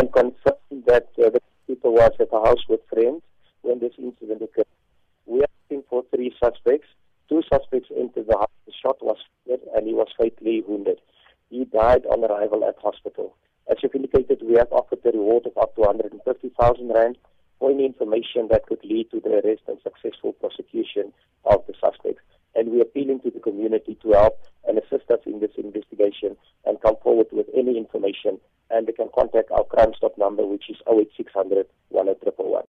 can confirm that uh, the people was at a house with friends when this incident occurred. We are looking for three suspects. Two suspects entered the house. The shot was fired and he was fatally wounded. He died on arrival at hospital. As you've indicated, we have offered a reward of up to 150,000 rand for any information that could lead to the arrest and successful prosecution of the suspects. And we are appealing to the community to help and us in this investigation and come forward with any information, and they can contact our Crime Stop number, which is 08600 1